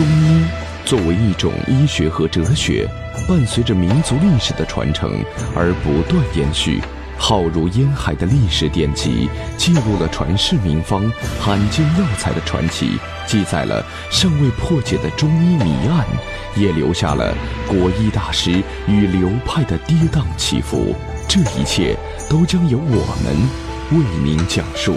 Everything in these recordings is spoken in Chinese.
中医作为一种医学和哲学，伴随着民族历史的传承而不断延续。浩如烟海的历史典籍，记录了传世名方、罕见药材的传奇，记载了尚未破解的中医谜案，也留下了国医大师与流派的跌宕起伏。这一切都将由我们为您讲述。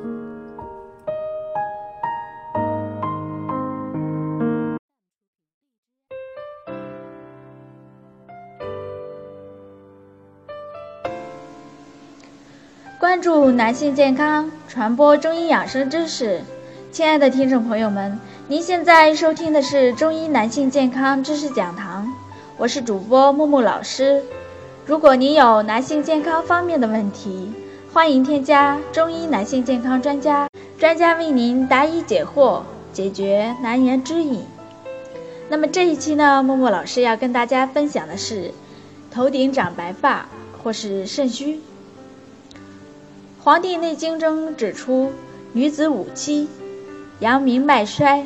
关注男性健康，传播中医养生知识。亲爱的听众朋友们，您现在收听的是中医男性健康知识讲堂，我是主播木木老师。如果您有男性健康方面的问题，欢迎添加中医男性健康专家，专家为您答疑解惑，解决难言之隐。那么这一期呢，木木老师要跟大家分享的是头顶长白发或是肾虚。《黄帝内经》中指出，女子五七，阳明脉衰，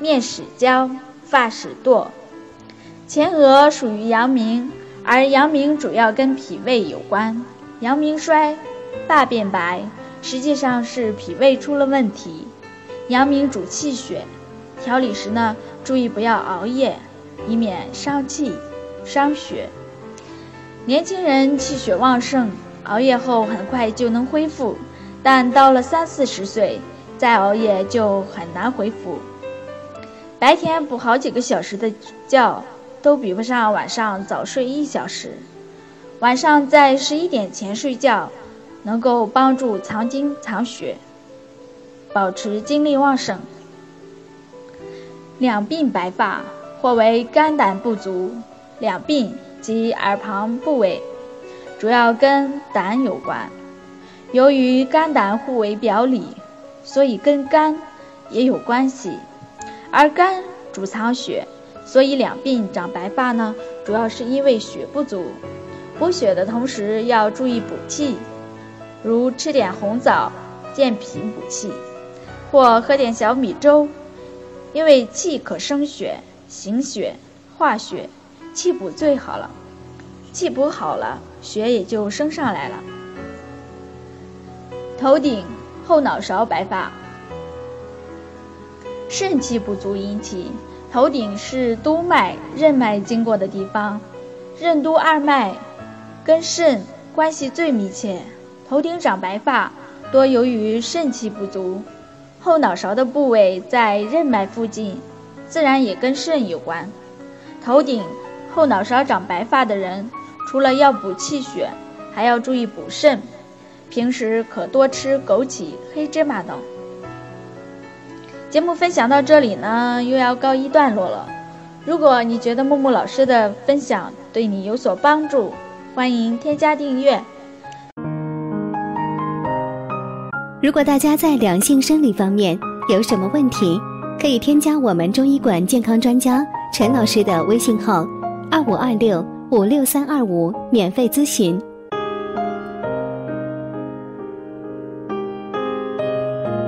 面始焦，发始堕，前额属于阳明。而阳明主要跟脾胃有关，阳明衰，发变白，实际上是脾胃出了问题。阳明主气血，调理时呢，注意不要熬夜，以免伤气伤血。年轻人气血旺盛，熬夜后很快就能恢复，但到了三四十岁，再熬夜就很难恢复。白天补好几个小时的觉。都比不上晚上早睡一小时。晚上在十一点前睡觉，能够帮助藏精藏血，保持精力旺盛。两鬓白发或为肝胆不足，两鬓及耳旁部位，主要跟胆有关。由于肝胆互为表里，所以跟肝也有关系，而肝主藏血。所以两鬓长白发呢，主要是因为血不足。补血的同时要注意补气，如吃点红枣健脾补气，或喝点小米粥，因为气可生血、行血、化血，气补最好了。气补好了，血也就升上来了。头顶后脑勺白发，肾气不足引起。头顶是督脉、任脉经过的地方，任督二脉跟肾关系最密切。头顶长白发，多由于肾气不足。后脑勺的部位在任脉附近，自然也跟肾有关。头顶、后脑勺长白发的人，除了要补气血，还要注意补肾。平时可多吃枸杞、黑芝麻等。节目分享到这里呢，又要告一段落了。如果你觉得木木老师的分享对你有所帮助，欢迎添加订阅。如果大家在两性生理方面有什么问题，可以添加我们中医馆健康专家陈老师的微信号：二五二六五六三二五，免费咨询。